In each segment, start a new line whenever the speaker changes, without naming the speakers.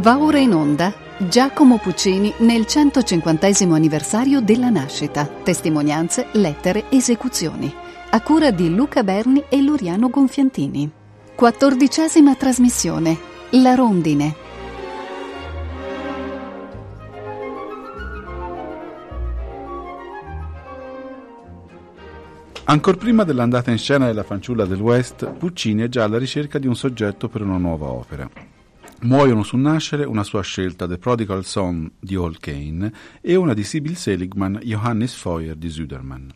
Va ora in onda Giacomo Puccini nel 150 anniversario della nascita. Testimonianze, lettere, esecuzioni. A cura di Luca Berni e Loriano Gonfiantini. Quattordicesima trasmissione. La rondine.
Ancor prima dell'andata in scena della fanciulla del West, Puccini è già alla ricerca di un soggetto per una nuova opera. Muoiono sul nascere una sua scelta The Prodigal Son di Hall Kane e una di Sibyl Seligman, Johannes Feuer di Zudermann.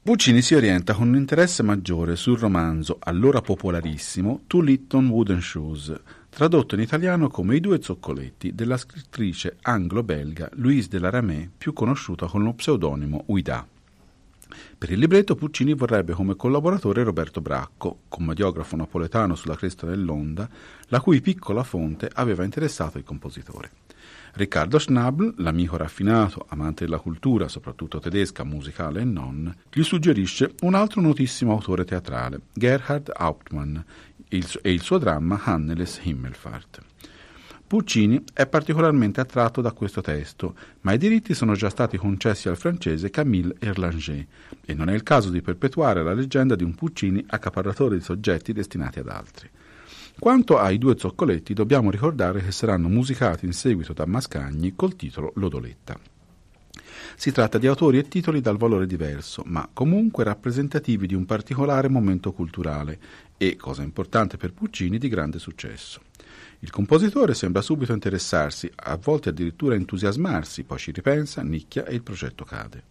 Puccini si orienta con un interesse maggiore sul romanzo, allora popolarissimo, Two Litton Wooden Shoes, tradotto in italiano come I due zoccoletti della scrittrice anglo-belga Louise de la Ramée, più conosciuta con lo pseudonimo Uida. Per il libretto Puccini vorrebbe come collaboratore Roberto Bracco, commediografo napoletano sulla cresta dell'onda, la cui piccola fonte aveva interessato il compositore. Riccardo Schnabel, l'amico raffinato, amante della cultura, soprattutto tedesca, musicale e non, gli suggerisce un altro notissimo autore teatrale, Gerhard Hauptmann, e il suo dramma Hanneles Himmelfahrt. Puccini è particolarmente attratto da questo testo, ma i diritti sono già stati concessi al francese Camille Erlanger e non è il caso di perpetuare la leggenda di un Puccini accaparratore di soggetti destinati ad altri. Quanto ai due zoccoletti, dobbiamo ricordare che saranno musicati in seguito da Mascagni col titolo Lodoletta. Si tratta di autori e titoli dal valore diverso, ma comunque rappresentativi di un particolare momento culturale e, cosa importante per Puccini, di grande successo. Il compositore sembra subito interessarsi, a volte addirittura entusiasmarsi, poi ci ripensa, nicchia e il progetto cade.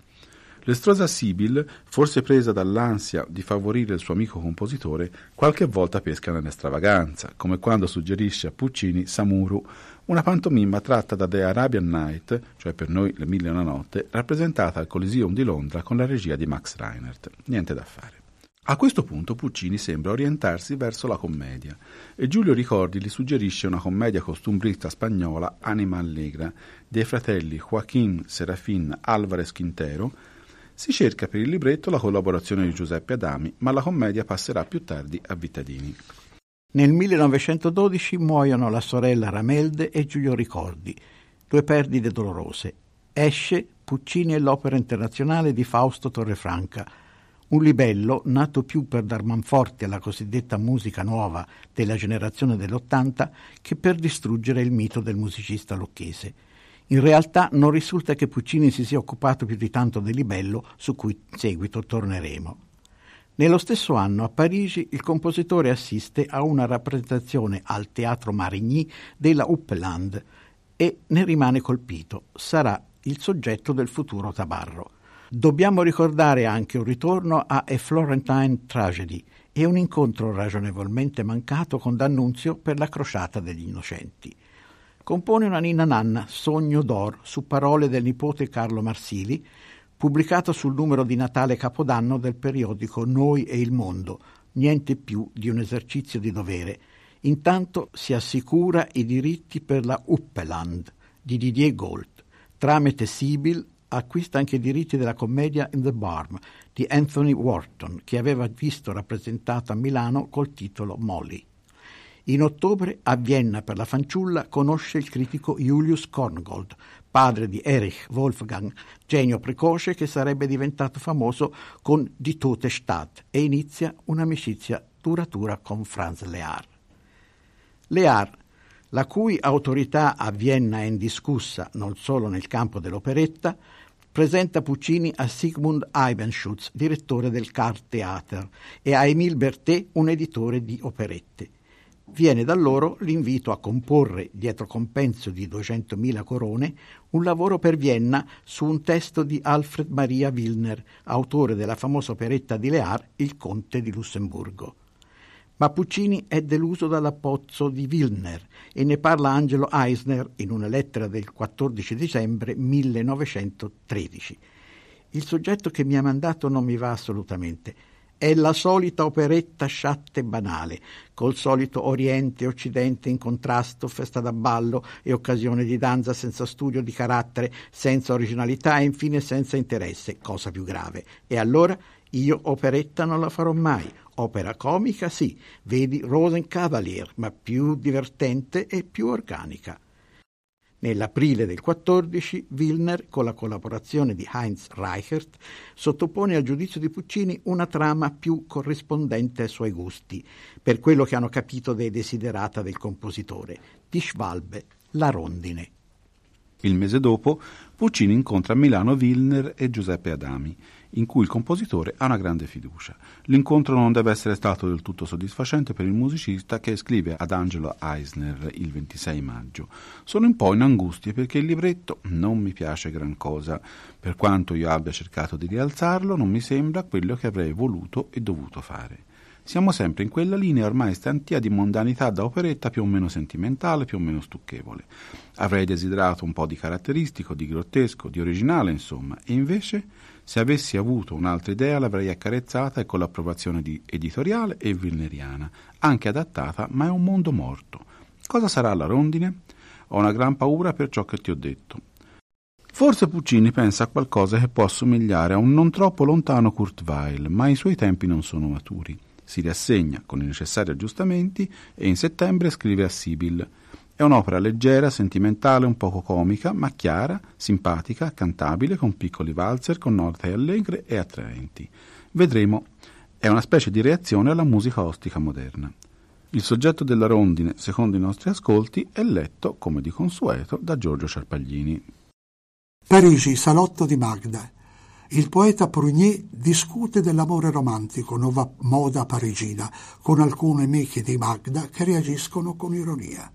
L'estrosa Sibyl, forse presa dall'ansia di favorire il suo amico compositore, qualche volta pesca nell'estravaganza, come quando suggerisce a Puccini Samuru, una pantomima tratta da The Arabian Night, cioè per noi Le Mille e una notte, rappresentata al Coliseum di Londra con la regia di Max Reinhardt. Niente da fare. A questo punto Puccini sembra orientarsi verso la commedia e Giulio Ricordi gli suggerisce una commedia costumbrista spagnola Anima Allegra dei fratelli Joaquín Serafín Álvarez Quintero. Si cerca per il libretto la collaborazione di Giuseppe Adami, ma la commedia passerà più tardi a Vittadini.
Nel 1912 muoiono la sorella Ramelde e Giulio Ricordi, due perdite dolorose. Esce Puccini e l'opera internazionale di Fausto Torrefranca un libello nato più per dar manforte alla cosiddetta musica nuova della generazione dell'Ottanta che per distruggere il mito del musicista lucchese. In realtà non risulta che Puccini si sia occupato più di tanto del libello, su cui in seguito torneremo. Nello stesso anno a Parigi il compositore assiste a una rappresentazione al Teatro Marigny della Uppeland e ne rimane colpito. Sarà il soggetto del futuro Tabarro. Dobbiamo ricordare anche un ritorno a A Florentine Tragedy e un incontro ragionevolmente mancato con D'Annunzio per la crociata degli innocenti. Compone una ninna nanna, Sogno d'Or, su parole del nipote Carlo Marsili, pubblicato sul numero di Natale Capodanno del periodico Noi e il Mondo, niente più di un esercizio di dovere. Intanto si assicura i diritti per la Uppeland di Didier Gold, tramite Sibyl acquista anche i diritti della commedia In the Barm di Anthony Wharton, che aveva visto rappresentata a Milano col titolo Molly. In ottobre a Vienna per la fanciulla conosce il critico Julius Korngold, padre di Erich Wolfgang, genio precoce che sarebbe diventato famoso con Die Tote Stadt e inizia un'amicizia duratura con Franz Lear. Lear la cui autorità a Vienna è indiscussa non solo nel campo dell'operetta, presenta Puccini a Sigmund Eibenschutz, direttore del Theater, e a Emile Berthet, un editore di operette. Viene da loro l'invito a comporre, dietro compenso di 200.000 corone, un lavoro per Vienna su un testo di Alfred Maria Wilner, autore della famosa operetta di Lear Il Conte di Lussemburgo. Ma Puccini è deluso dall'appozzo di Wilner e ne parla Angelo Eisner in una lettera del 14 dicembre 1913. Il soggetto che mi ha mandato non mi va assolutamente. È la solita operetta sciatta e banale, col solito Oriente e Occidente in contrasto, festa da ballo e occasione di danza senza studio di carattere, senza originalità e infine senza interesse, cosa più grave. E allora io operetta non la farò mai, Opera comica, sì, vedi Rosenkavalier, ma più divertente e più organica. Nell'aprile del 14 Wilner, con la collaborazione di Heinz Reichert, sottopone al giudizio di Puccini una trama più corrispondente ai suoi gusti, per quello che hanno capito dei desiderata del compositore, di Schwalbe, La rondine.
Il mese dopo Puccini incontra a Milano Wilner e Giuseppe Adami, in cui il compositore ha una grande fiducia. L'incontro non deve essere stato del tutto soddisfacente per il musicista che scrive ad Angelo Eisner il 26 maggio. Sono un po' in angustie perché il libretto non mi piace gran cosa. Per quanto io abbia cercato di rialzarlo, non mi sembra quello che avrei voluto e dovuto fare. Siamo sempre in quella linea ormai stantia di mondanità da operetta più o meno sentimentale, più o meno stucchevole. Avrei desiderato un po' di caratteristico, di grottesco, di originale, insomma, e invece se avessi avuto un'altra idea l'avrei accarezzata e con l'approvazione di editoriale e wilneriana, anche adattata, ma è un mondo morto. Cosa sarà la rondine? Ho una gran paura per ciò che ti ho detto. Forse Puccini pensa a qualcosa che può assomigliare a un non troppo lontano Kurt Weill, ma i suoi tempi non sono maturi. Si riassegna con i necessari aggiustamenti e in settembre scrive a Sibyl. È un'opera leggera, sentimentale, un poco comica, ma chiara, simpatica, cantabile, con piccoli valzer, con note allegre e attraenti. Vedremo. È una specie di reazione alla musica ostica moderna. Il soggetto della rondine, secondo i nostri ascolti, è letto, come di consueto, da Giorgio Ciarpaglini.
Parigi, salotto di Magda. Il poeta Prunier discute dell'amore romantico, nuova moda parigina, con alcune amiche di Magda che reagiscono con ironia.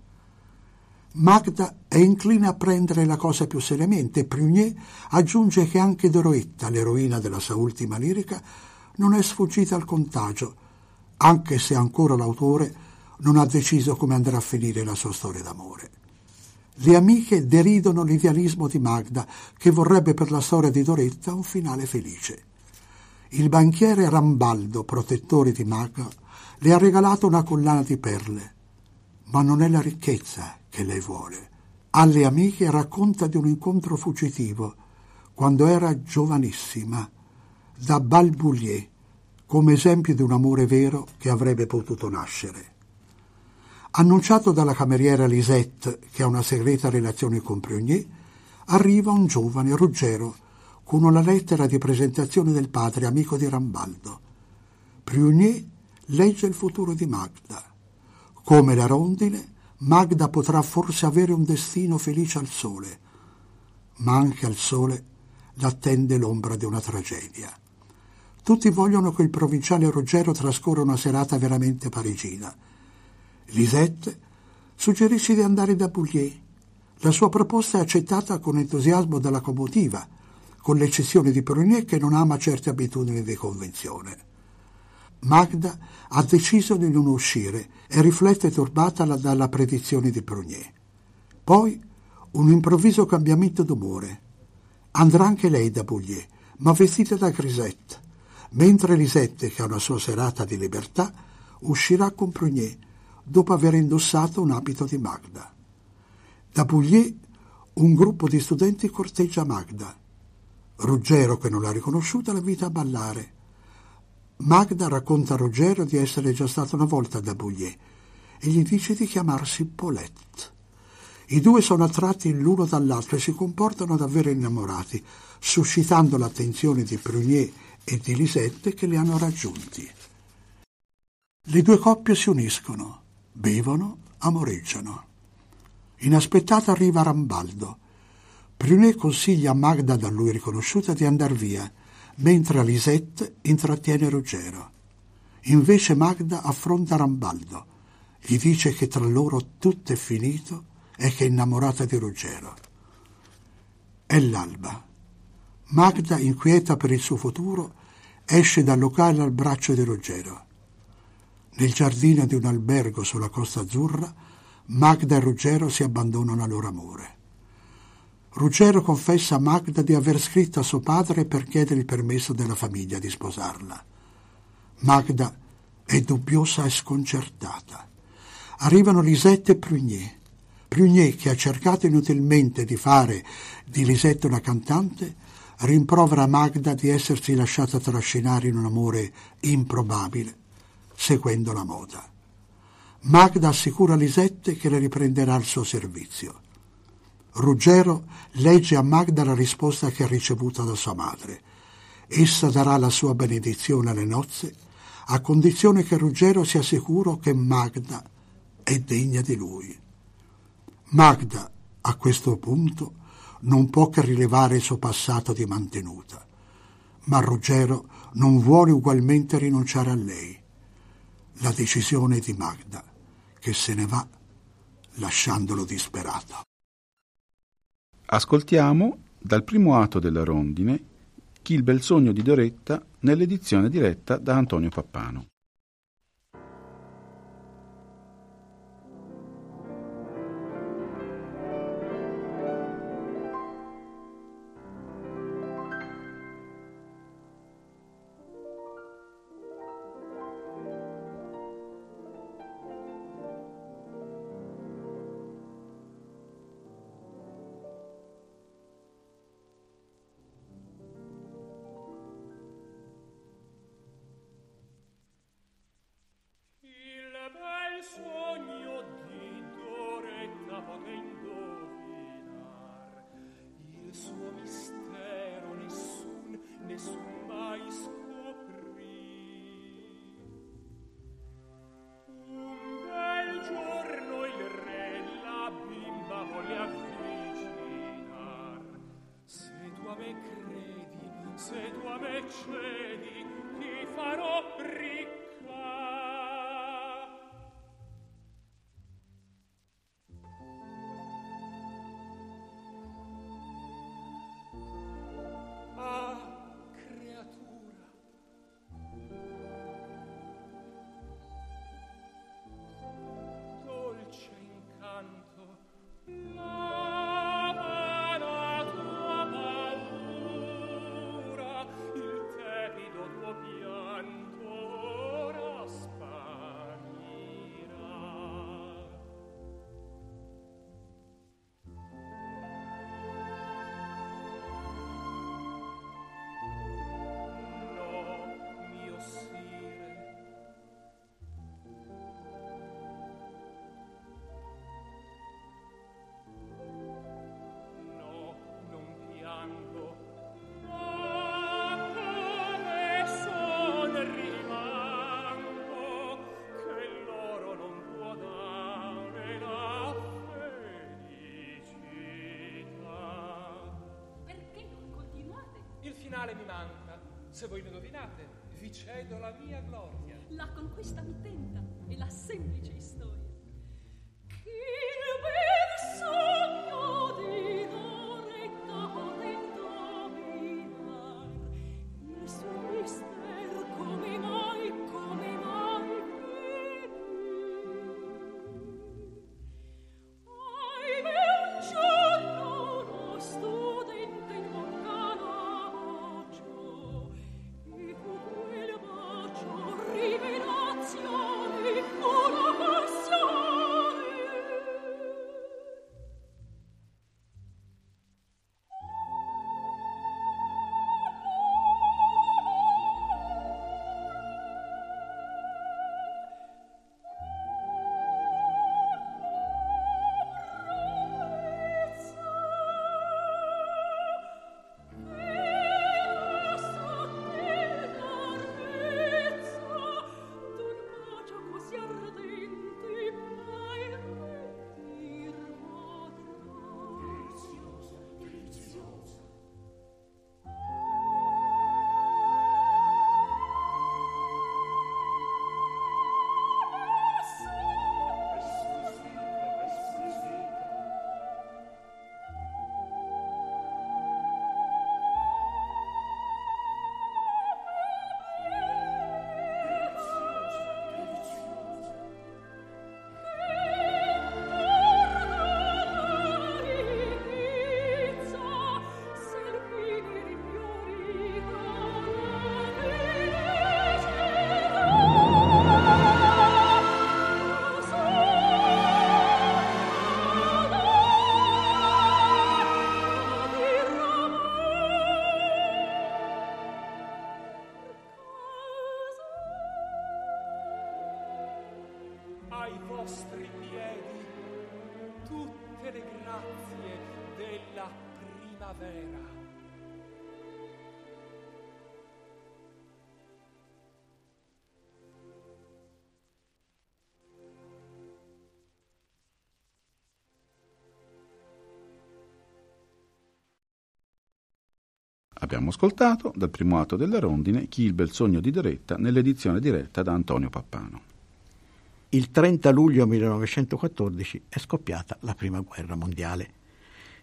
Magda è incline a prendere la cosa più seriamente e Prunier aggiunge che anche Doroetta, l'eroina della sua ultima lirica, non è sfuggita al contagio, anche se ancora l'autore non ha deciso come andrà a finire la sua storia d'amore. Le amiche deridono l'idealismo di Magda, che vorrebbe per la storia di Doretta un finale felice. Il banchiere Rambaldo, protettore di Magda, le ha regalato una collana di perle, ma non è la ricchezza che lei vuole. Alle amiche racconta di un incontro fuggitivo quando era giovanissima, da Balboulier, come esempio di un amore vero che avrebbe potuto nascere. Annunciato dalla cameriera Lisette, che ha una segreta relazione con Prunier, arriva un giovane Ruggero con una lettera di presentazione del padre amico di Rambaldo. Prunier legge il futuro di Magda. Come la rondine, Magda potrà forse avere un destino felice al sole, ma anche al sole l'attende l'ombra di una tragedia. Tutti vogliono che il provinciale Ruggero trascorra una serata veramente parigina. Lisette suggerisce di andare da Boulier. La sua proposta è accettata con entusiasmo dalla comotiva, con l'eccezione di Prunier che non ama certe abitudini di convenzione. Magda ha deciso di non uscire e riflette turbata dalla predizione di Prunier. Poi un improvviso cambiamento d'umore. Andrà anche lei da Boulier, ma vestita da Grisette, mentre Lisette, che ha una sua serata di libertà, uscirà con Prunier dopo aver indossato un abito di Magda. Da Boulier un gruppo di studenti corteggia Magda. Ruggero, che non l'ha riconosciuta, la invita a ballare. Magda racconta a Ruggero di essere già stata una volta da Boulier e gli dice di chiamarsi Paulette. I due sono attratti l'uno dall'altro e si comportano davvero innamorati, suscitando l'attenzione di Prunier e di Lisette che li hanno raggiunti. Le due coppie si uniscono, bevono, amoreggiano. Inaspettato arriva Rambaldo. Prunier consiglia a Magda da lui riconosciuta di andar via mentre Lisette intrattiene Ruggero. Invece Magda affronta Rambaldo, gli dice che tra loro tutto è finito e che è innamorata di Ruggero. È l'alba. Magda, inquieta per il suo futuro, esce dal locale al braccio di Ruggero. Nel giardino di un albergo sulla Costa Azzurra, Magda e Ruggero si abbandonano al loro amore. Ruggero confessa a Magda di aver scritto a suo padre per chiedere il permesso della famiglia di sposarla. Magda è dubbiosa e sconcertata. Arrivano Lisette e Prunier. Prunier, che ha cercato inutilmente di fare di Lisette una cantante, rimprovera Magda di essersi lasciata trascinare in un amore improbabile, seguendo la moda. Magda assicura Lisette che le riprenderà al suo servizio. Ruggero legge a Magda la risposta che ha ricevuto da sua madre. Essa darà la sua benedizione alle nozze a condizione che Ruggero sia sicuro che Magda è degna di lui. Magda, a questo punto, non può che rilevare il suo passato di mantenuta, ma Ruggero non vuole ugualmente rinunciare a lei. La decisione di Magda, che se ne va lasciandolo disperato.
Ascoltiamo dal primo atto della rondine Chi il bel sogno di Doretta nell'edizione diretta da Antonio Pappano.
Finale mi manca. Se voi lo indovinate, vi cedo la mia gloria.
La conquista mi tenta e la semplice storia.
Abbiamo ascoltato dal primo atto della rondine Chi il bel sogno di Doretta nell'edizione diretta da Antonio Pappano.
Il 30 luglio 1914 è scoppiata la Prima Guerra Mondiale.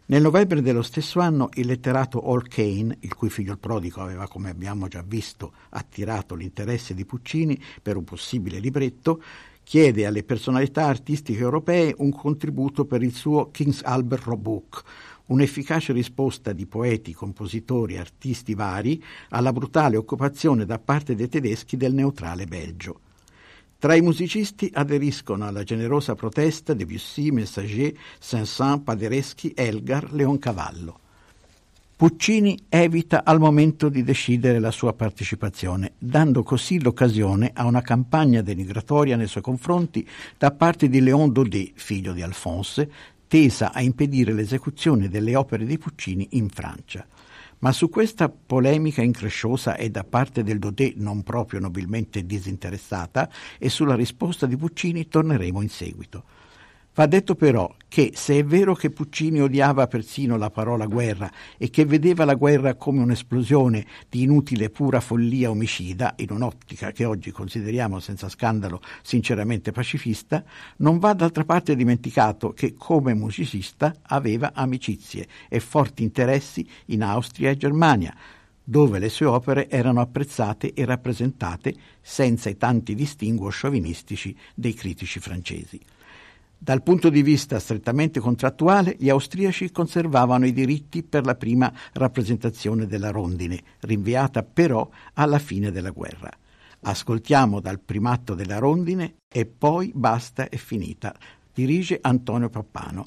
Nel novembre dello stesso anno il letterato Hall Kane, il cui figlio il prodigo aveva, come abbiamo già visto, attirato l'interesse di Puccini per un possibile libretto, chiede alle personalità artistiche europee un contributo per il suo King's Albert Roebuck, un'efficace risposta di poeti, compositori, artisti vari alla brutale occupazione da parte dei tedeschi del neutrale Belgio. Tra i musicisti aderiscono alla generosa protesta Debussy, Messager, Saint-Saëns, Paderewski, Elgar, Leoncavallo. Puccini evita al momento di decidere la sua partecipazione, dando così l'occasione a una campagna denigratoria nei suoi confronti da parte di Léon Daudet, figlio di Alphonse, tesa a impedire l'esecuzione delle opere di Puccini in Francia. Ma su questa polemica incresciosa e da parte del Dodé non proprio nobilmente disinteressata e sulla risposta di Puccini torneremo in seguito. Va detto però che se è vero che Puccini odiava persino la parola guerra e che vedeva la guerra come un'esplosione di inutile pura follia omicida, in un'ottica che oggi consideriamo senza scandalo sinceramente pacifista, non va d'altra parte dimenticato che come musicista aveva amicizie e forti interessi in Austria e Germania, dove le sue opere erano apprezzate e rappresentate senza i tanti distinguo sciovinistici dei critici francesi. Dal punto di vista strettamente contrattuale, gli austriaci conservavano i diritti per la prima rappresentazione della rondine, rinviata però alla fine della guerra. Ascoltiamo dal primato della rondine e poi basta è finita. Dirige Antonio Pappano.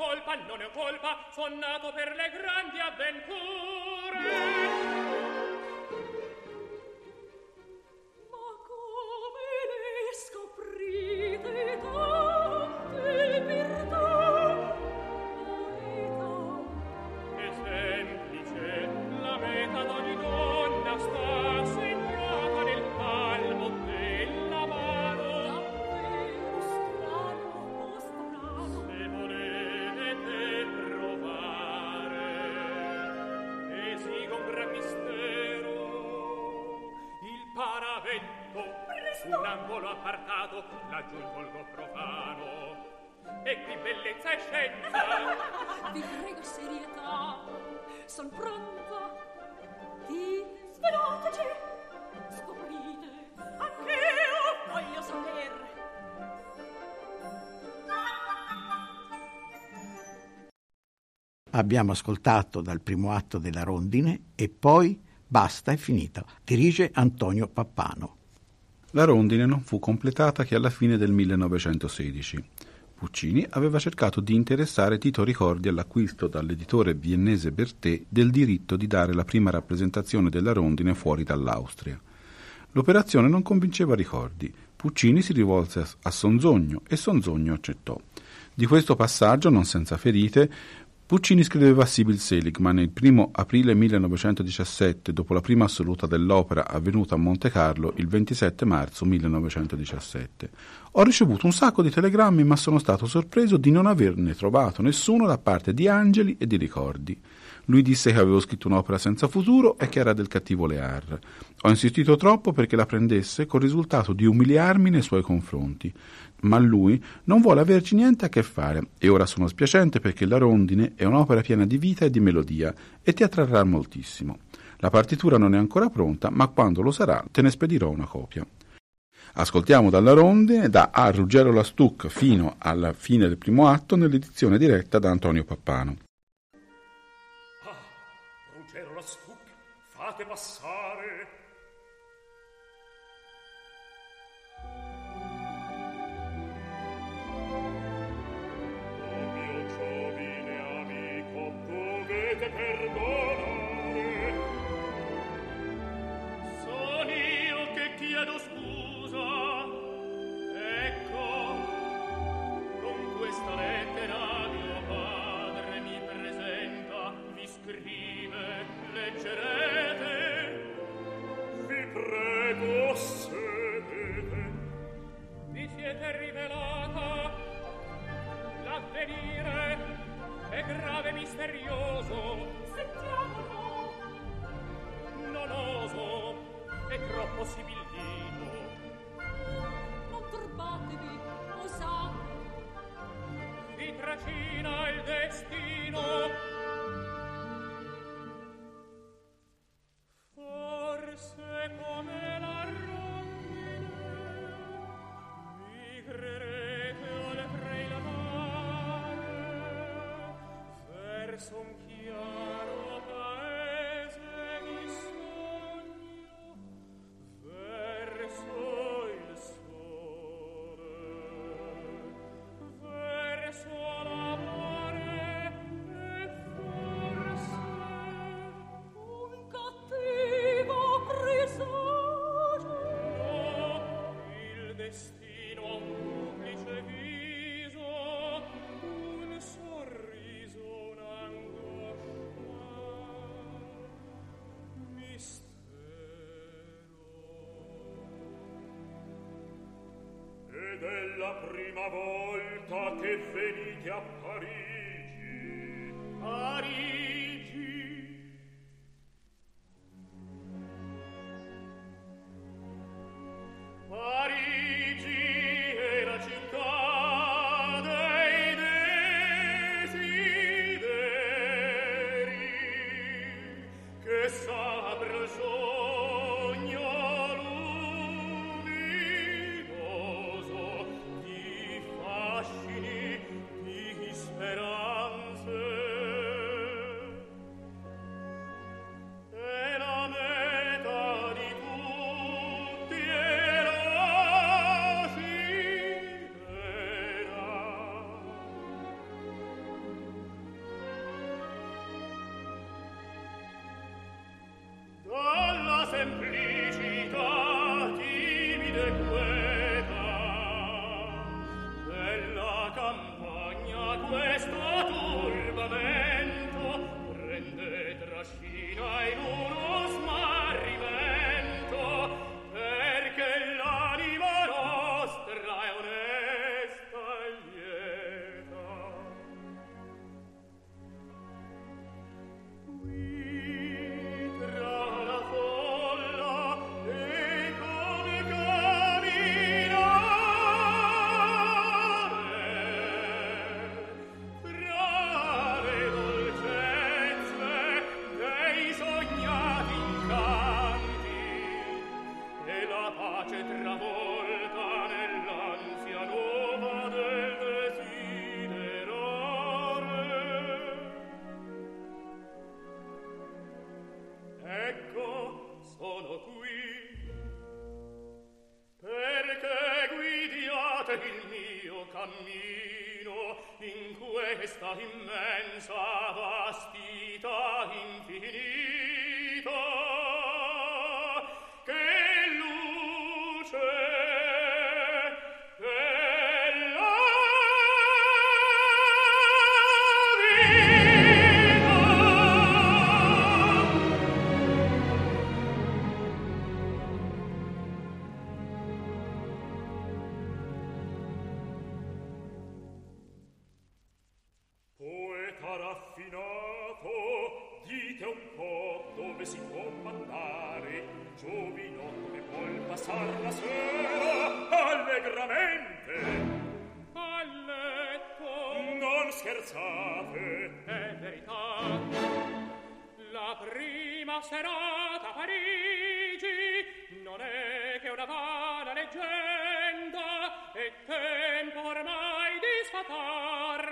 Colpa, non ho colpa, sono nato per le grandi avventure. Bellezza e scienza
vi prego serietà son pronta dite svelateci scoprite anch'io voglio saper
Abbiamo ascoltato dal primo atto della rondine e poi basta, è finita. Dirige Antonio Pappano.
La rondine non fu completata che alla fine del 1916. Puccini aveva cercato di interessare Tito Ricordi all'acquisto dall'editore viennese Bertè del diritto di dare la prima rappresentazione della rondine fuori dall'Austria. L'operazione non convinceva Ricordi. Puccini si rivolse a Sonzogno e Sonzogno accettò. Di questo passaggio, non senza ferite, Puccini scriveva a Sibyl Seligman il 1 aprile 1917, dopo la prima assoluta dell'opera avvenuta a Monte Carlo il 27 marzo 1917. Ho ricevuto un sacco di telegrammi, ma sono stato sorpreso di non averne trovato nessuno da parte di angeli e di ricordi. Lui disse che avevo scritto un'opera senza futuro e che era del cattivo Lear. Ho insistito troppo perché la prendesse col risultato di umiliarmi nei suoi confronti. Ma lui non vuole averci niente a che fare e ora sono spiacente perché La rondine è un'opera piena di vita e di melodia e ti attrarrà moltissimo. La partitura non è ancora pronta, ma quando lo sarà te ne spedirò una copia. Ascoltiamo dalla rondine da A. Ruggero Lastuc fino alla fine del primo atto nell'edizione diretta da Antonio Pappano.
fate passare misterioso.
Sentiamolo.
Non oso è troppo sibillino della prima volta che venite a è verità. La prima
serata a Parigi non è che una vana leggenda e tempo ormai di
sfatar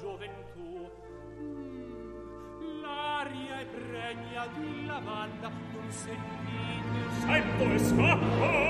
gioventù. L'aria è
pregna di lavanda, consentite. Sento e scappo!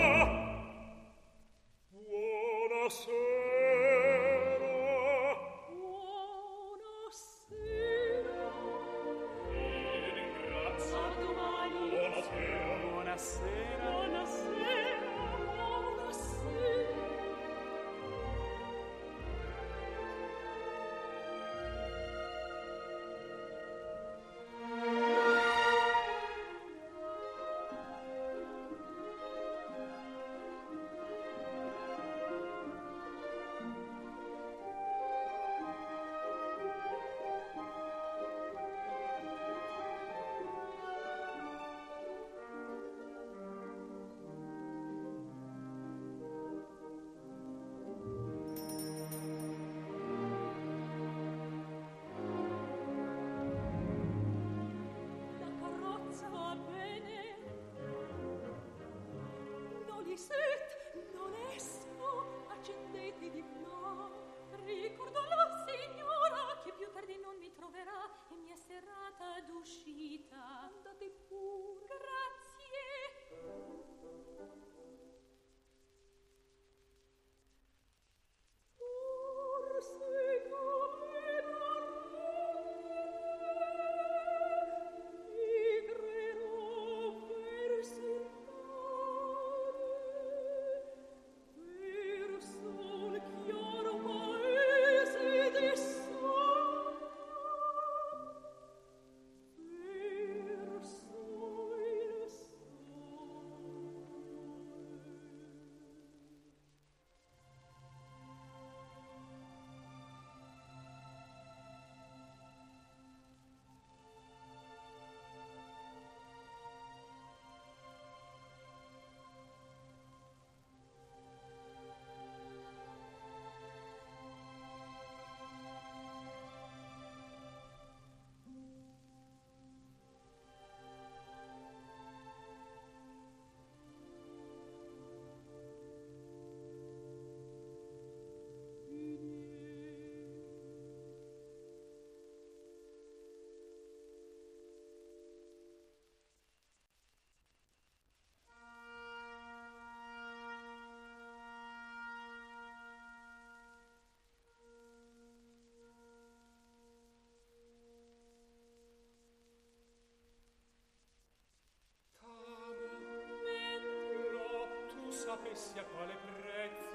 Sapessi a quale
prezzo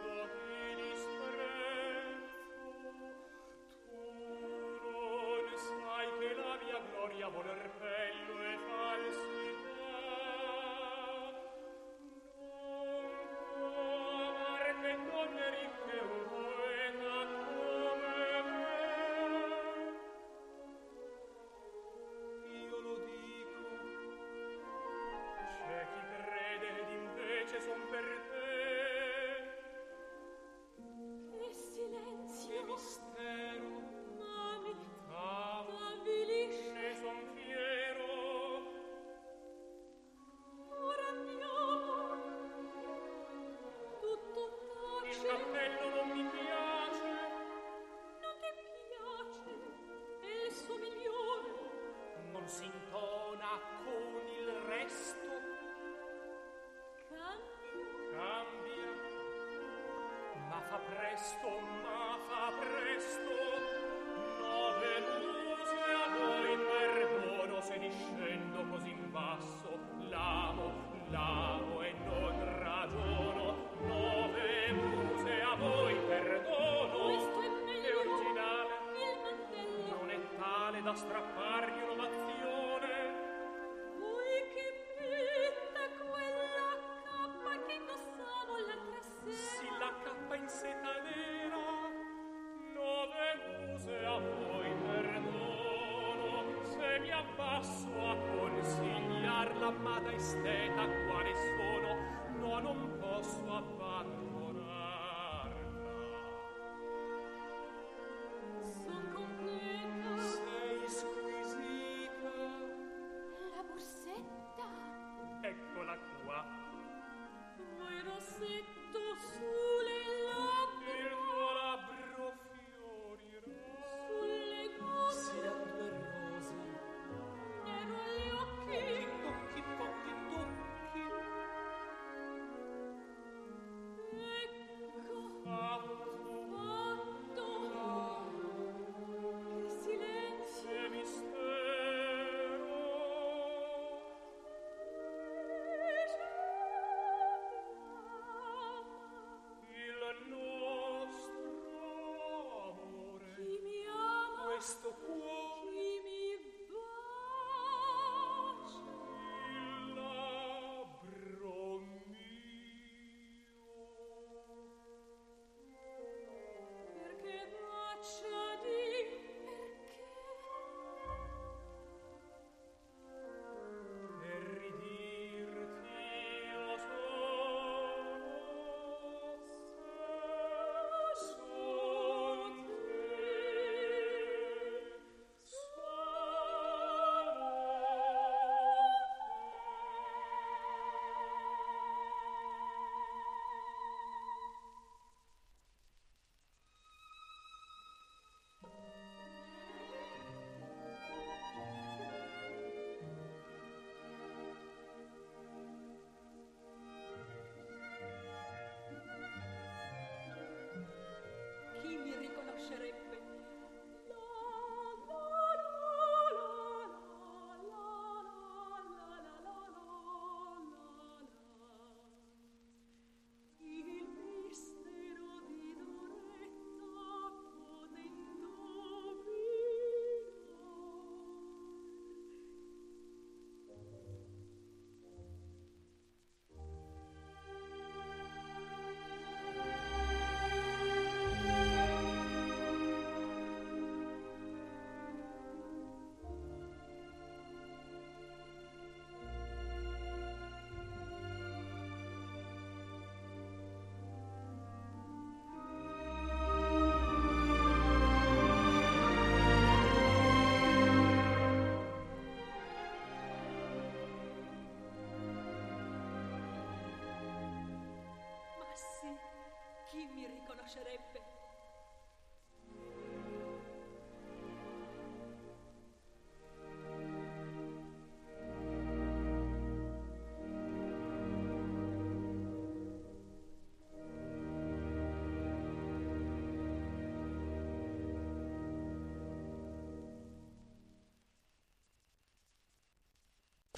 lascerebbe.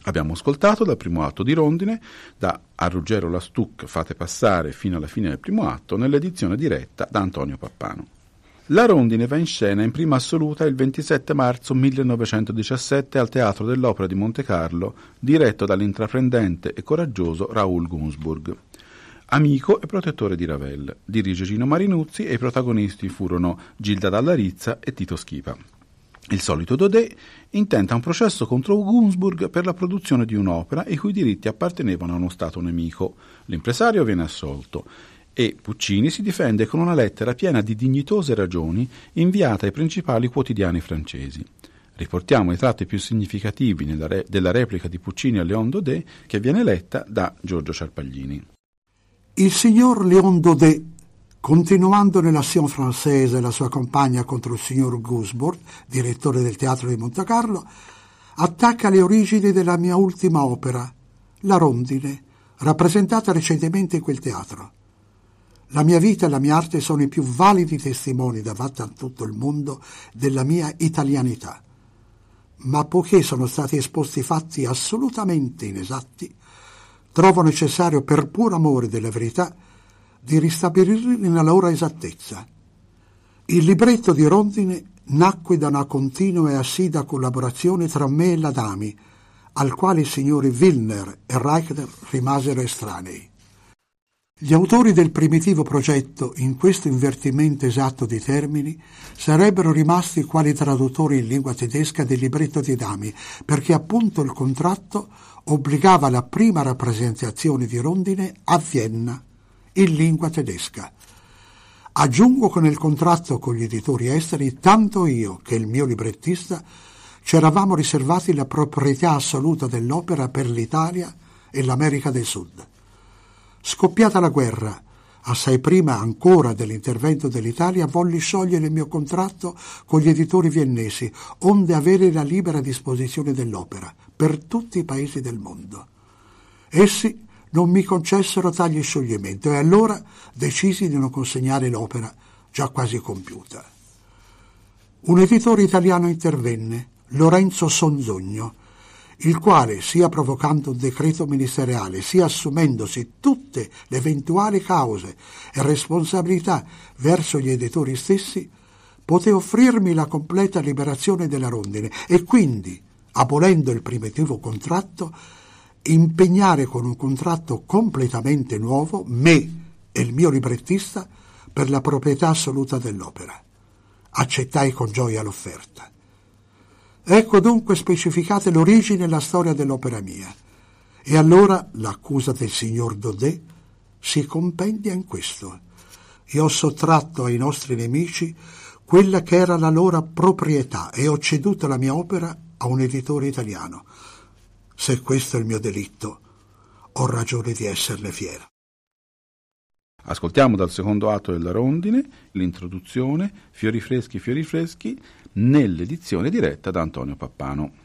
Abbiamo ascoltato dal primo atto di Rondine, da A Ruggero Lastuc Fate passare fino alla fine del primo atto, nell'edizione diretta da Antonio Pappano. La Rondine va in scena in prima assoluta il 27 marzo 1917 al Teatro dell'Opera di Monte Carlo, diretto dall'intraprendente e coraggioso Raoul Gunsburg. Amico e protettore di Ravel, dirige Gino Marinuzzi e i protagonisti furono Gilda Dallarizza e Tito Schipa. Il solito Dodè intenta un processo contro Gunsburg per la produzione di un'opera i cui diritti appartenevano a uno Stato nemico. L'impresario viene assolto e Puccini si difende con una lettera piena di dignitose ragioni inviata ai principali quotidiani francesi. Riportiamo i tratti più significativi re- della replica di Puccini a Léon Daudet che viene letta da Giorgio Ciarpaglini.
Il signor Léon Daudet Continuando nell'azione francese la sua campagna contro il signor Gusborg, direttore del teatro di Montecarlo, attacca le origini della mia ultima opera, La Rondine, rappresentata recentemente in quel teatro. La mia vita e la mia arte sono i più validi testimoni davanti a tutto il mondo della mia italianità. Ma poiché sono stati esposti fatti assolutamente inesatti, trovo necessario, per puro amore della verità, di ristabilirli nella loro esattezza. Il libretto di Rondine nacque da una continua e assidua collaborazione tra me e l'Adami, al quale i signori Wilner e Reichner rimasero estranei. Gli autori del primitivo progetto, in questo invertimento esatto di termini, sarebbero rimasti quali traduttori in lingua tedesca del libretto di Dami, perché appunto il contratto obbligava la prima rappresentazione di Rondine a Vienna in lingua tedesca. Aggiungo che nel contratto con gli editori esteri, tanto io che il mio librettista ci eravamo riservati la proprietà assoluta dell'opera per l'Italia e l'America del Sud. Scoppiata la guerra, assai prima ancora dell'intervento dell'Italia, volli sciogliere il mio contratto con gli editori viennesi, onde avere la libera disposizione dell'opera per tutti i paesi del mondo. Essi non mi concessero tale scioglimento e allora decisi di non consegnare l'opera già quasi compiuta. Un editore italiano intervenne, Lorenzo Sonzogno, il quale, sia provocando un decreto ministeriale, sia assumendosi tutte le eventuali cause e responsabilità verso gli editori stessi, poté offrirmi la completa liberazione della rondine e quindi, abolendo il primitivo contratto, impegnare con un contratto completamente nuovo me e il mio librettista per la proprietà assoluta dell'opera. Accettai con gioia l'offerta. Ecco dunque specificate l'origine e la storia dell'opera mia. E allora l'accusa del signor Daudet si compendia in questo. Io ho sottratto ai nostri nemici quella che era la loro proprietà e ho ceduto la mia opera a un editore italiano se questo è il mio delitto, ho ragione di esserne fiero.
Ascoltiamo dal secondo atto della rondine l'introduzione Fiori freschi, fiori freschi nell'edizione diretta da Antonio Pappano.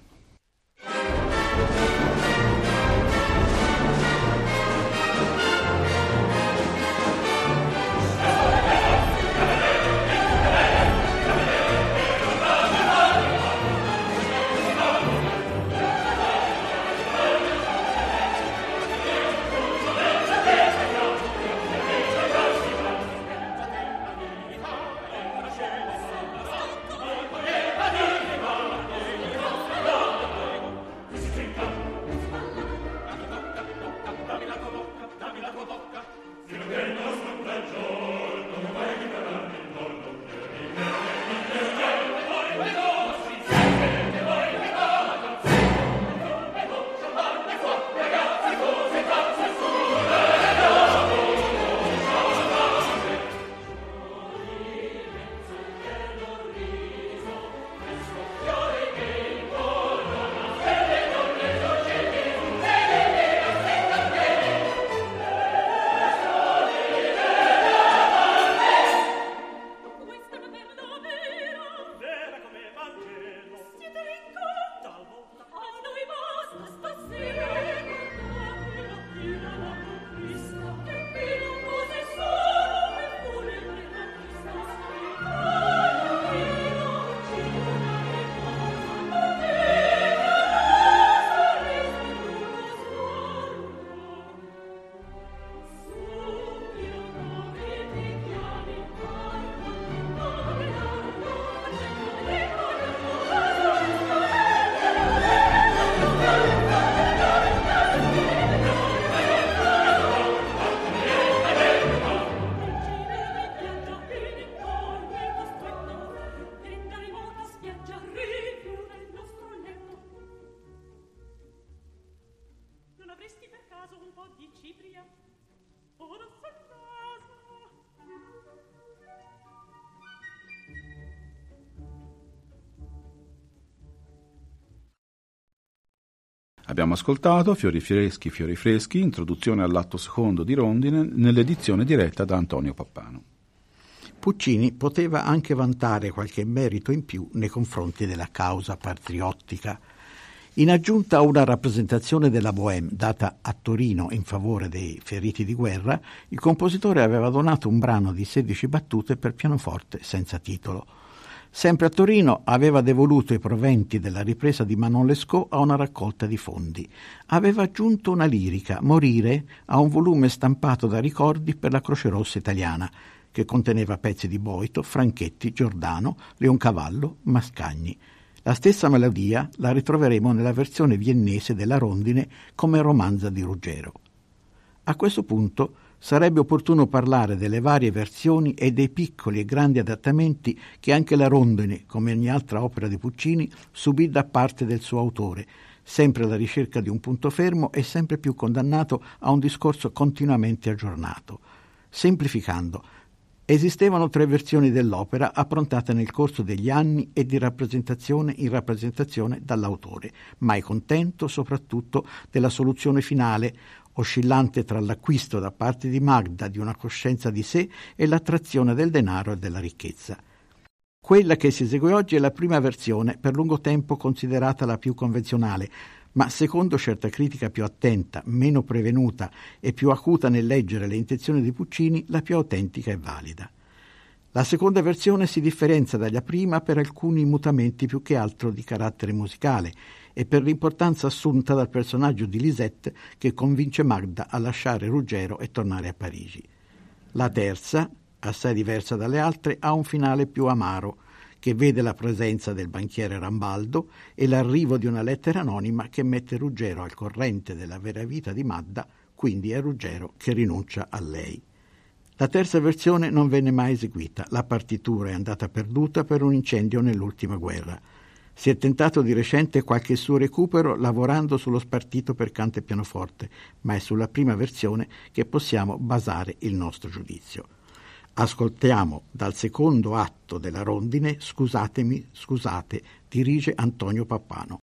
Abbiamo ascoltato Fiori freschi, fiori freschi, introduzione all'atto secondo di Rondine nell'edizione diretta da Antonio Pappano.
Puccini poteva anche vantare qualche merito in più nei confronti della causa patriottica. In aggiunta a una rappresentazione della Bohème data a Torino in favore dei feriti di guerra, il compositore aveva donato un brano di 16 battute per pianoforte senza titolo. Sempre a Torino aveva devoluto i proventi della ripresa di Manon Lescaut a una raccolta di fondi. Aveva aggiunto una lirica, Morire, a un volume stampato da ricordi per la Croce Rossa italiana, che conteneva pezzi di Boito, Franchetti, Giordano, Leoncavallo, Mascagni. La stessa melodia la ritroveremo nella versione viennese della Rondine come romanza di Ruggero. A questo punto sarebbe opportuno parlare delle varie versioni e dei piccoli e grandi adattamenti che anche la Rondine, come ogni altra opera di Puccini, subì da parte del suo autore, sempre alla ricerca di un punto fermo e sempre più condannato a un discorso continuamente aggiornato. Semplificando, esistevano tre versioni dell'opera approntate nel corso degli anni e di rappresentazione in rappresentazione dall'autore, mai contento soprattutto della soluzione finale, oscillante tra l'acquisto da parte di Magda di una coscienza di sé e l'attrazione del denaro e della ricchezza. Quella che si esegue oggi è la prima versione, per lungo tempo considerata la più convenzionale, ma secondo certa critica più attenta, meno prevenuta e più acuta nel leggere le intenzioni di Puccini, la più autentica e valida. La seconda versione si differenzia dalla prima per alcuni mutamenti più che altro di carattere musicale e per l'importanza assunta dal personaggio di Lisette che convince Magda a lasciare Ruggero e tornare a Parigi. La terza, assai diversa dalle altre, ha un finale più amaro, che vede la presenza del banchiere Rambaldo e l'arrivo di una lettera anonima che mette Ruggero al corrente della vera vita di Magda, quindi è Ruggero che rinuncia a lei. La terza versione non venne mai eseguita, la partitura è andata perduta per un incendio nell'ultima guerra. Si è tentato di recente qualche suo recupero lavorando sullo spartito per canto e pianoforte, ma è sulla prima versione che possiamo basare il nostro giudizio. Ascoltiamo dal secondo atto della rondine Scusatemi, scusate, dirige Antonio Pappano.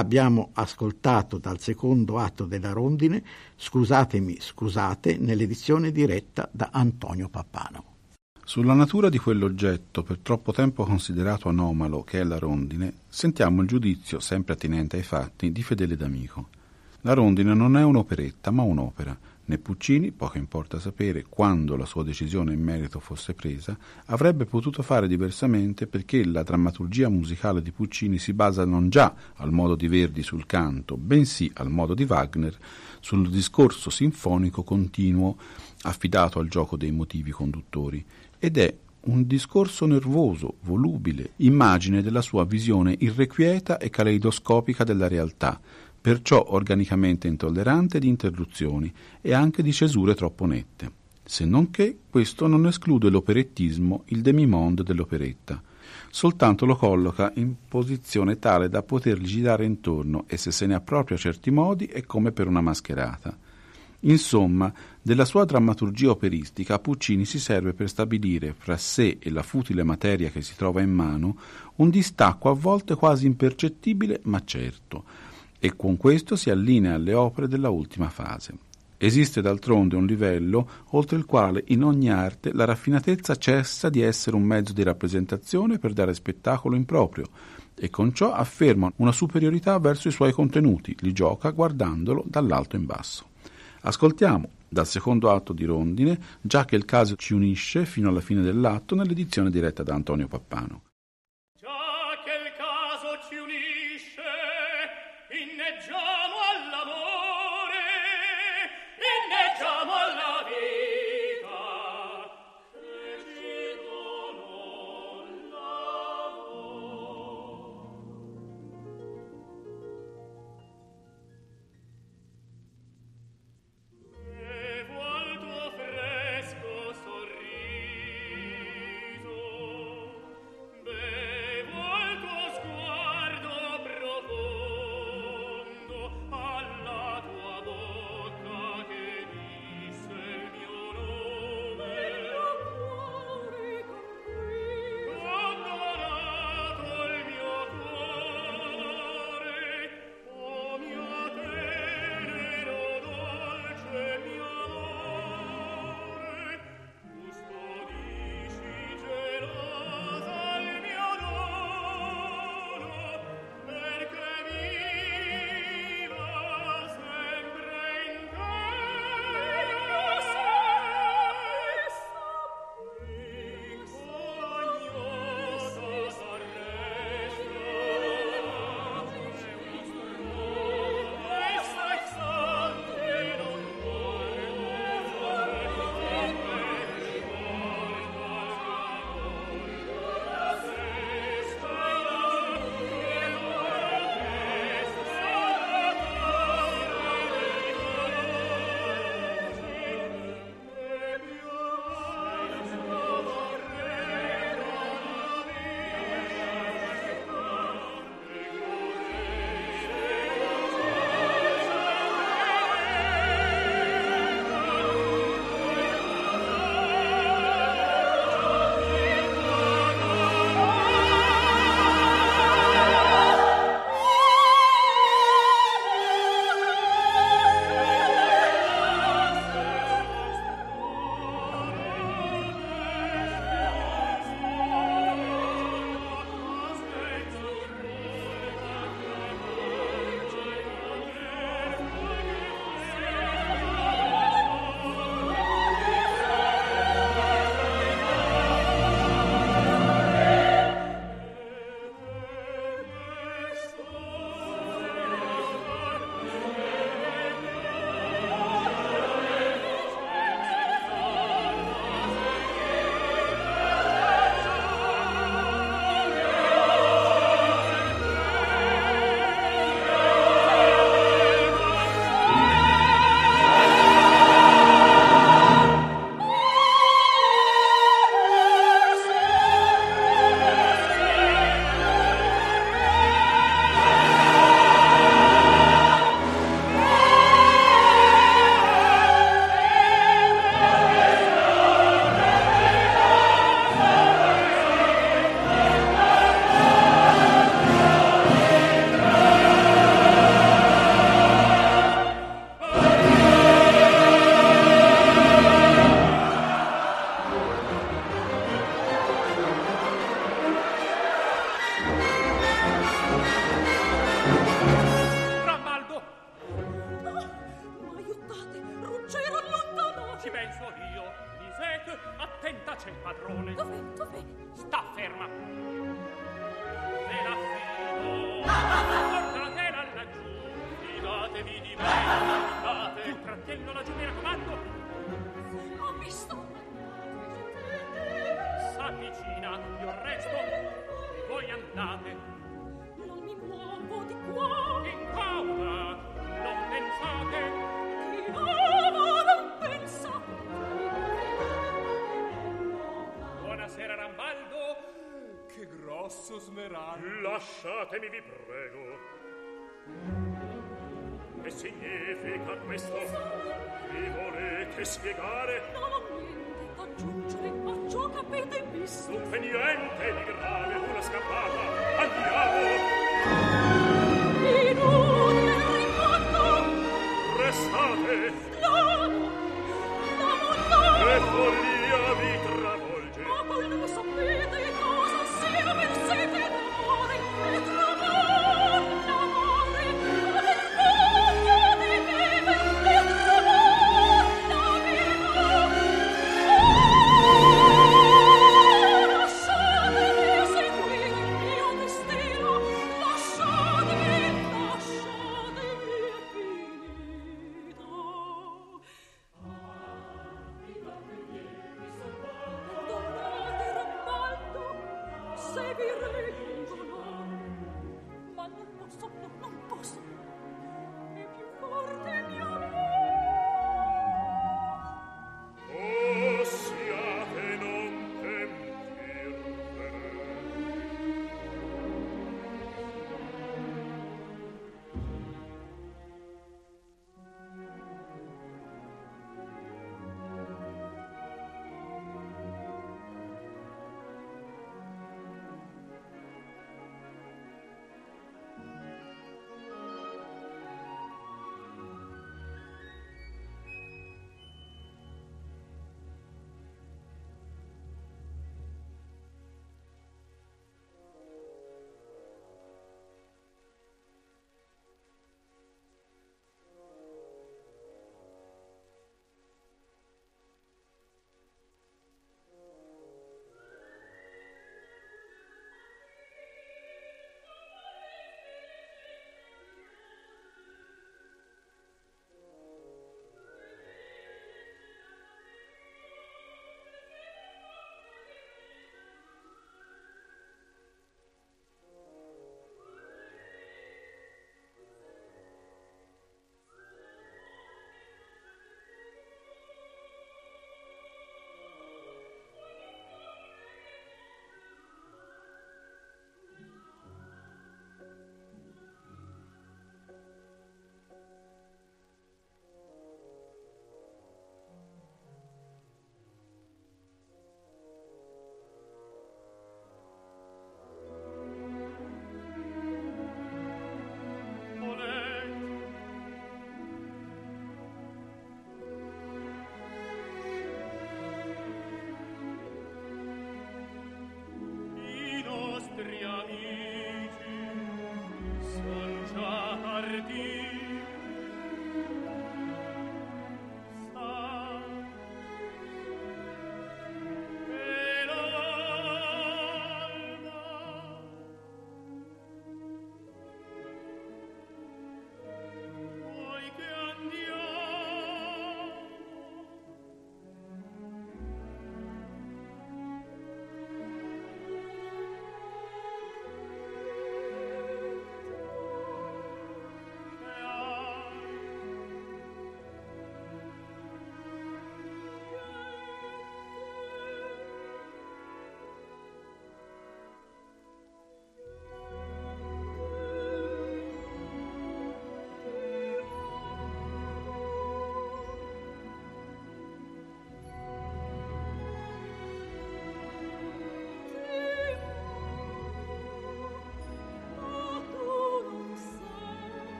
Abbiamo ascoltato dal secondo atto della rondine Scusatemi, scusate, nell'edizione diretta da Antonio Pappano.
Sulla natura di quell'oggetto per troppo tempo considerato anomalo che è la rondine, sentiamo il giudizio, sempre attinente ai fatti, di Fedele D'Amico. La rondine non è un'operetta, ma un'opera. Né Puccini, poco importa sapere quando la sua decisione in merito fosse presa, avrebbe potuto fare diversamente perché la drammaturgia musicale di Puccini si basa non già al modo di Verdi sul canto, bensì al modo di Wagner sul discorso sinfonico continuo affidato al gioco dei motivi conduttori ed è un discorso nervoso, volubile, immagine della sua visione irrequieta e caleidoscopica della realtà, perciò organicamente intollerante di interruzioni e anche di cesure troppo nette. Se non che questo non esclude l'operettismo, il demimonde dell'operetta, soltanto lo colloca in posizione tale da potergli girare intorno e se se ne appropria certi modi è come per una mascherata. Insomma, della sua drammaturgia operistica Puccini si serve per stabilire fra sé e la futile materia che si trova in mano un distacco a volte quasi impercettibile ma certo, e con questo si allinea alle opere della ultima fase. Esiste d'altronde un livello oltre il quale in ogni arte la raffinatezza cessa di essere un mezzo di rappresentazione per dare spettacolo improprio e con ciò afferma una superiorità verso i suoi contenuti, li gioca guardandolo dall'alto in basso. Ascoltiamo dal secondo atto di Rondine, già che il caso ci unisce fino alla fine dell'atto nell'edizione diretta da Antonio Pappano.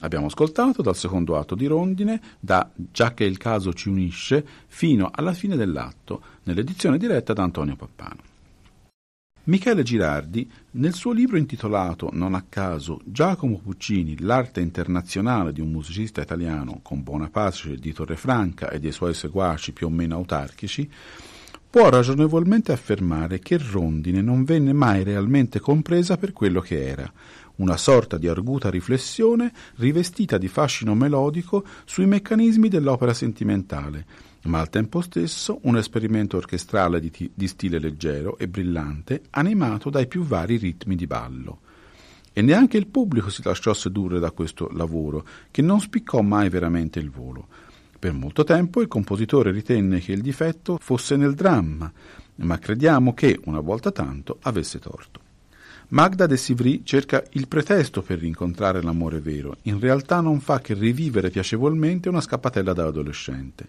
Abbiamo ascoltato dal secondo atto di Rondine, da Già che il caso ci unisce, fino alla fine dell'atto, nell'edizione diretta da Antonio Pappano. Michele Girardi, nel suo libro intitolato Non a caso Giacomo Puccini, l'arte internazionale di un musicista italiano con buona pace di Torrefranca e dei suoi seguaci più o meno autarchici, può ragionevolmente affermare che Rondine non venne mai realmente compresa per quello che era, una sorta di arguta riflessione rivestita di fascino melodico sui meccanismi dell'opera sentimentale, ma al tempo stesso un esperimento orchestrale di, ti- di stile leggero e brillante, animato dai più vari ritmi di ballo. E neanche il pubblico si lasciò sedurre da questo lavoro, che non spiccò mai veramente il volo. Per molto tempo il compositore ritenne che il difetto fosse nel dramma, ma crediamo che, una volta tanto, avesse torto. Magda de Sivry cerca il pretesto per rincontrare l'amore vero, in realtà non fa che rivivere piacevolmente una scappatella da adolescente.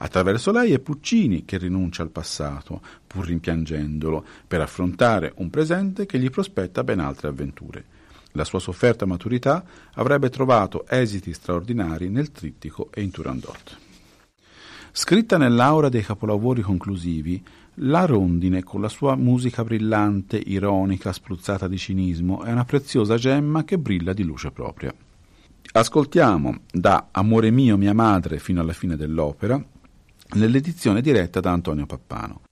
Attraverso lei è Puccini che rinuncia al passato, pur rimpiangendolo, per affrontare un presente che gli prospetta ben altre avventure. La sua sofferta maturità avrebbe trovato esiti straordinari nel trittico e in Turandot. Scritta nell'aura dei capolavori conclusivi, la rondine, con la sua musica brillante, ironica, spruzzata di cinismo, è una preziosa gemma che brilla di luce propria. Ascoltiamo da Amore mio, mia madre fino alla fine dell'opera nell'edizione diretta da Antonio Pappano.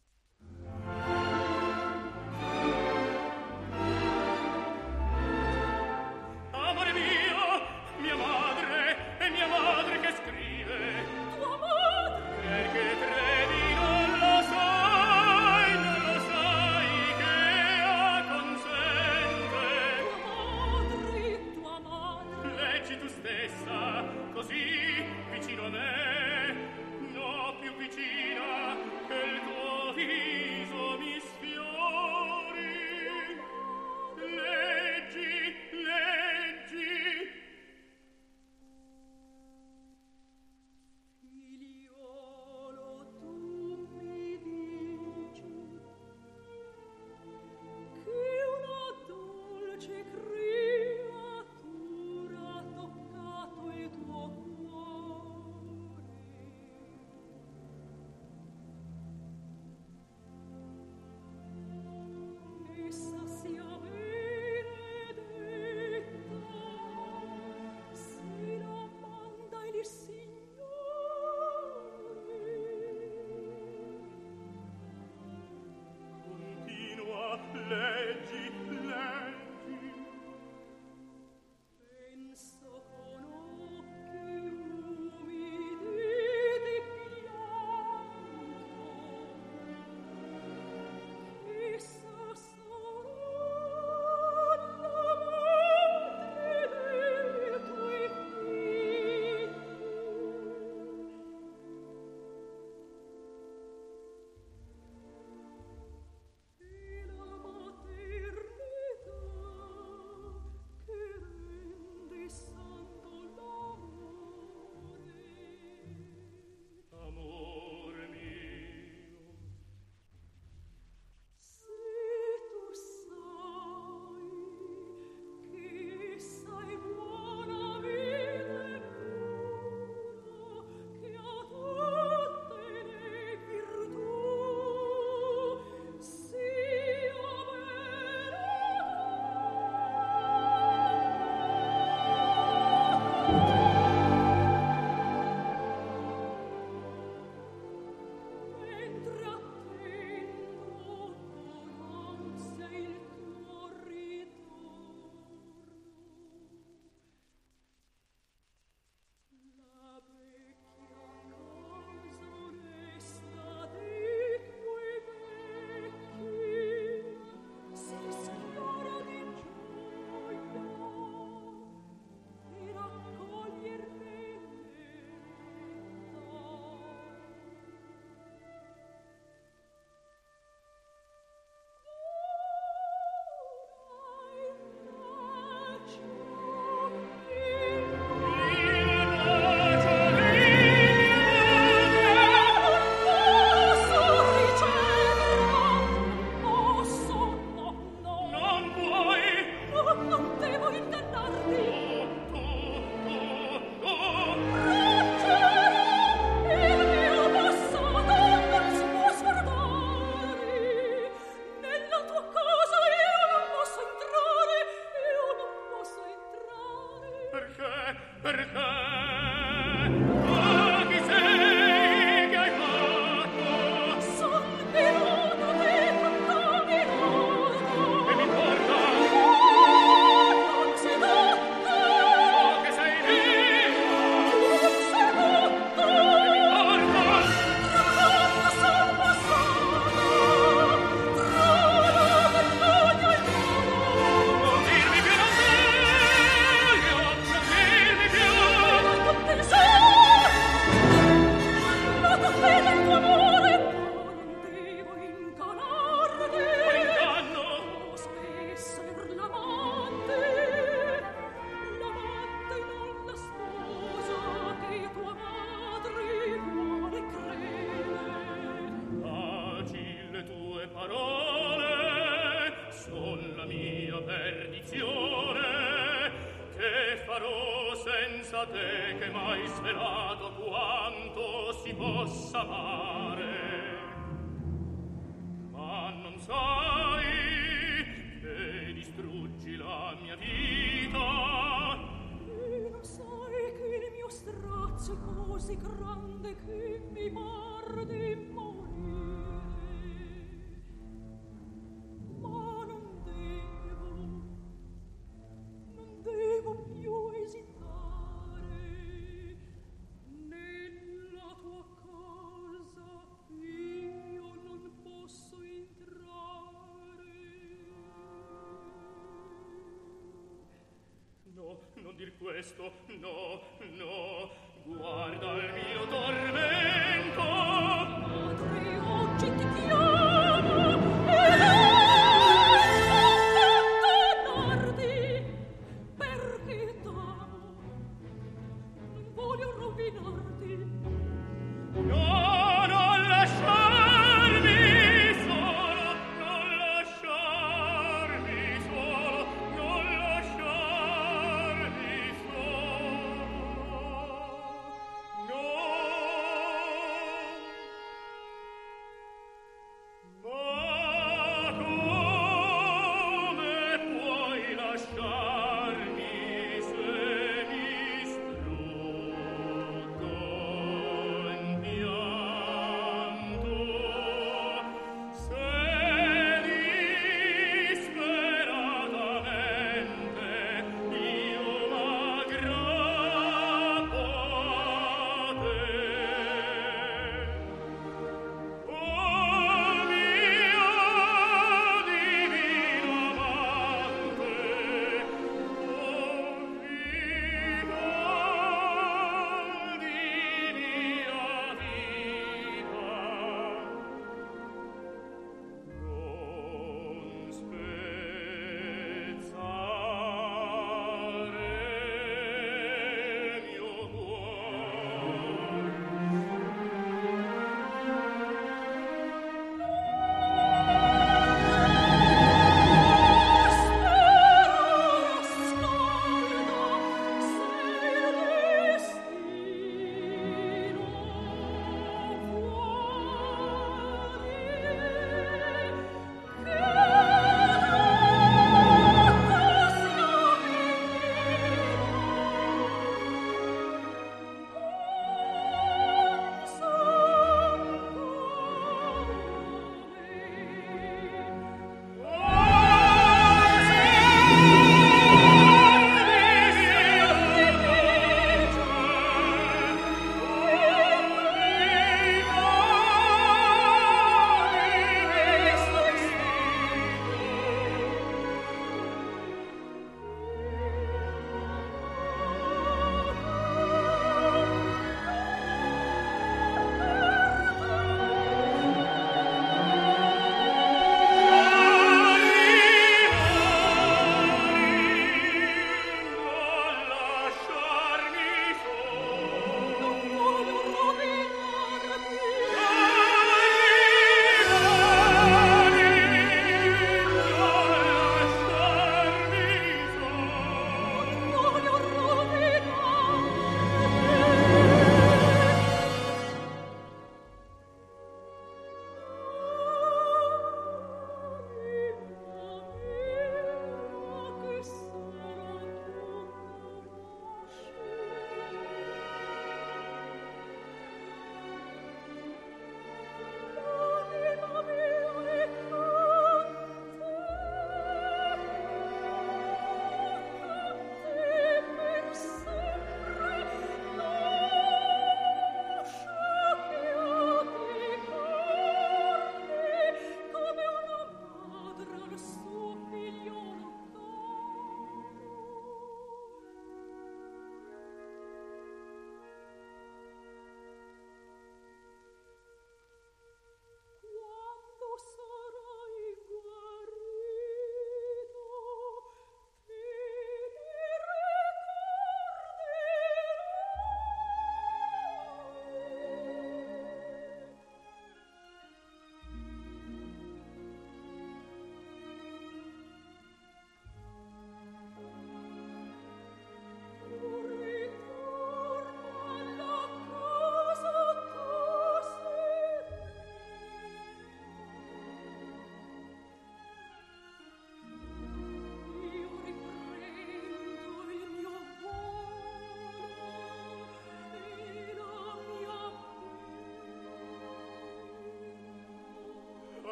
Questo? No no. Guarda il mio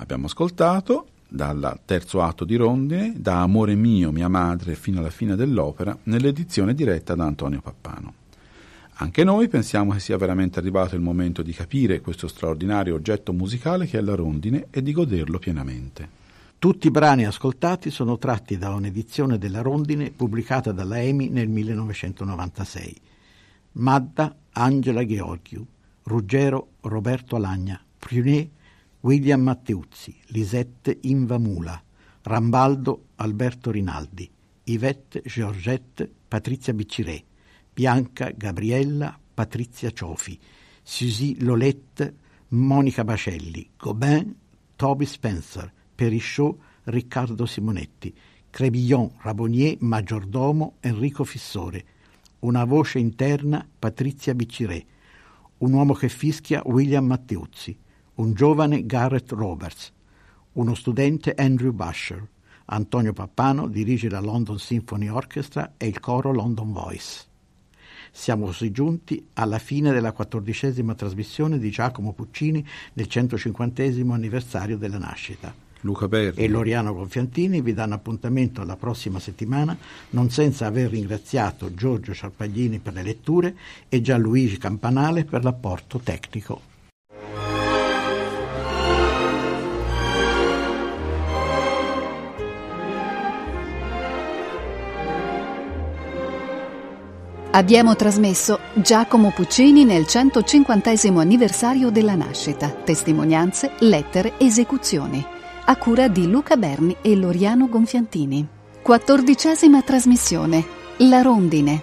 Abbiamo ascoltato dal terzo atto di Rondine, da Amore mio, mia madre fino alla fine dell'opera, nell'edizione diretta da Antonio Pappano. Anche noi pensiamo che sia veramente arrivato il momento di capire questo straordinario oggetto musicale che è la rondine e di goderlo pienamente.
Tutti i brani ascoltati sono tratti da un'edizione della Rondine pubblicata dalla EMI nel 1996. Madda Angela Gheorghiu, Ruggero Roberto Alagna, Prunier William Matteuzzi, Lisette Invamula, Rambaldo Alberto Rinaldi, Yvette Georgette Patrizia Bicciré, Bianca Gabriella Patrizia Ciofi, Suzy Lolette Monica Bacelli, Gobin Toby Spencer, Perichot Riccardo Simonetti, Crébillon Rabonier Maggiordomo Enrico Fissore, una voce interna Patrizia Bicciré, un uomo che fischia William Matteuzzi, un giovane Garrett Roberts, uno studente Andrew Busher. Antonio Pappano dirige la London Symphony Orchestra e il coro London Voice. Siamo così giunti alla fine della quattordicesima trasmissione di Giacomo Puccini nel 150 anniversario della nascita.
Luca Berni
e Loriano Confiantini vi danno appuntamento alla prossima settimana, non senza aver ringraziato Giorgio Ciarpaglini per le letture e Gianluigi Campanale per l'apporto tecnico.
Abbiamo trasmesso Giacomo Puccini nel 150 anniversario della nascita, testimonianze, lettere, esecuzioni, a cura di Luca Berni e Loriano Gonfiantini. Quattordicesima trasmissione, La Rondine,